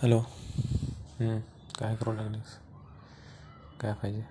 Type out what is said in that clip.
Hello. काय करू लागलीस? काय पाहिजे?